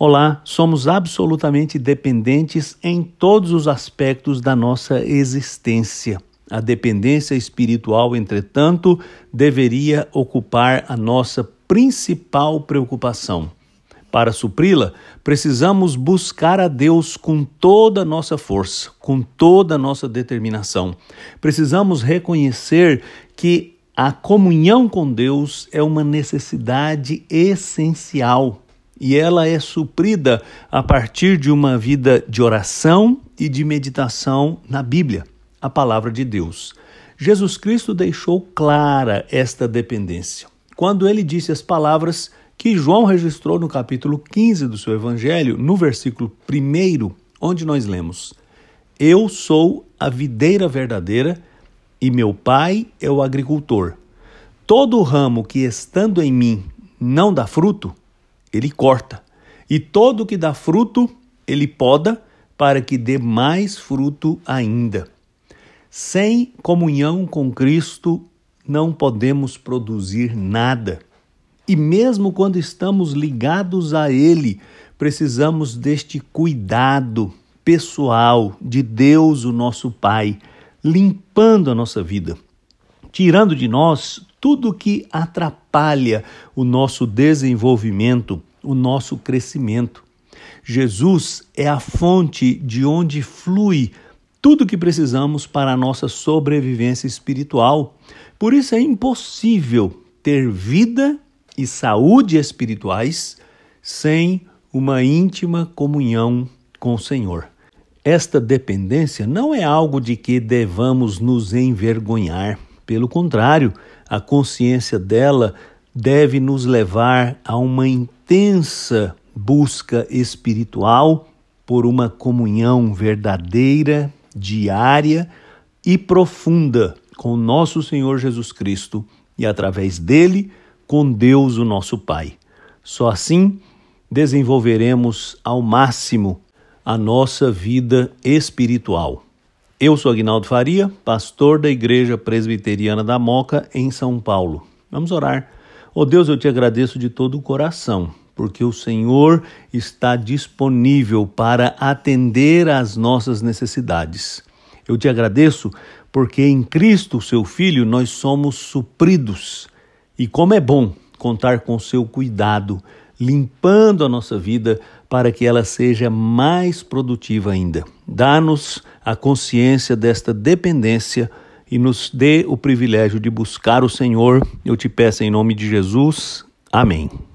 Olá, somos absolutamente dependentes em todos os aspectos da nossa existência. A dependência espiritual, entretanto, deveria ocupar a nossa principal preocupação. Para supri-la, precisamos buscar a Deus com toda a nossa força, com toda a nossa determinação. Precisamos reconhecer que a comunhão com Deus é uma necessidade essencial e ela é suprida a partir de uma vida de oração e de meditação na Bíblia, a palavra de Deus. Jesus Cristo deixou clara esta dependência quando ele disse as palavras que João registrou no capítulo 15 do seu evangelho, no versículo 1, onde nós lemos: Eu sou a videira verdadeira e meu pai é o agricultor. Todo ramo que estando em mim não dá fruto, ele corta, e todo que dá fruto, ele poda, para que dê mais fruto ainda. Sem comunhão com Cristo, não podemos produzir nada. E mesmo quando estamos ligados a Ele, precisamos deste cuidado pessoal de Deus, o nosso Pai, limpando a nossa vida, tirando de nós tudo que atrapalha o nosso desenvolvimento, o nosso crescimento. Jesus é a fonte de onde flui tudo que precisamos para a nossa sobrevivência espiritual. Por isso é impossível ter vida e saúde espirituais sem uma íntima comunhão com o Senhor. Esta dependência não é algo de que devamos nos envergonhar. Pelo contrário, a consciência dela deve nos levar a uma intensa busca espiritual por uma comunhão verdadeira, diária e profunda com nosso Senhor Jesus Cristo e através dele com Deus, o nosso Pai. Só assim desenvolveremos ao máximo a nossa vida espiritual. Eu sou Agnaldo Faria, pastor da Igreja Presbiteriana da Moca, em São Paulo. Vamos orar. Oh Deus, eu te agradeço de todo o coração, porque o Senhor está disponível para atender às nossas necessidades. Eu te agradeço porque em Cristo, seu Filho, nós somos supridos. E como é bom contar com seu cuidado, limpando a nossa vida para que ela seja mais produtiva ainda. Dá-nos a consciência desta dependência e nos dê o privilégio de buscar o Senhor. Eu te peço em nome de Jesus. Amém.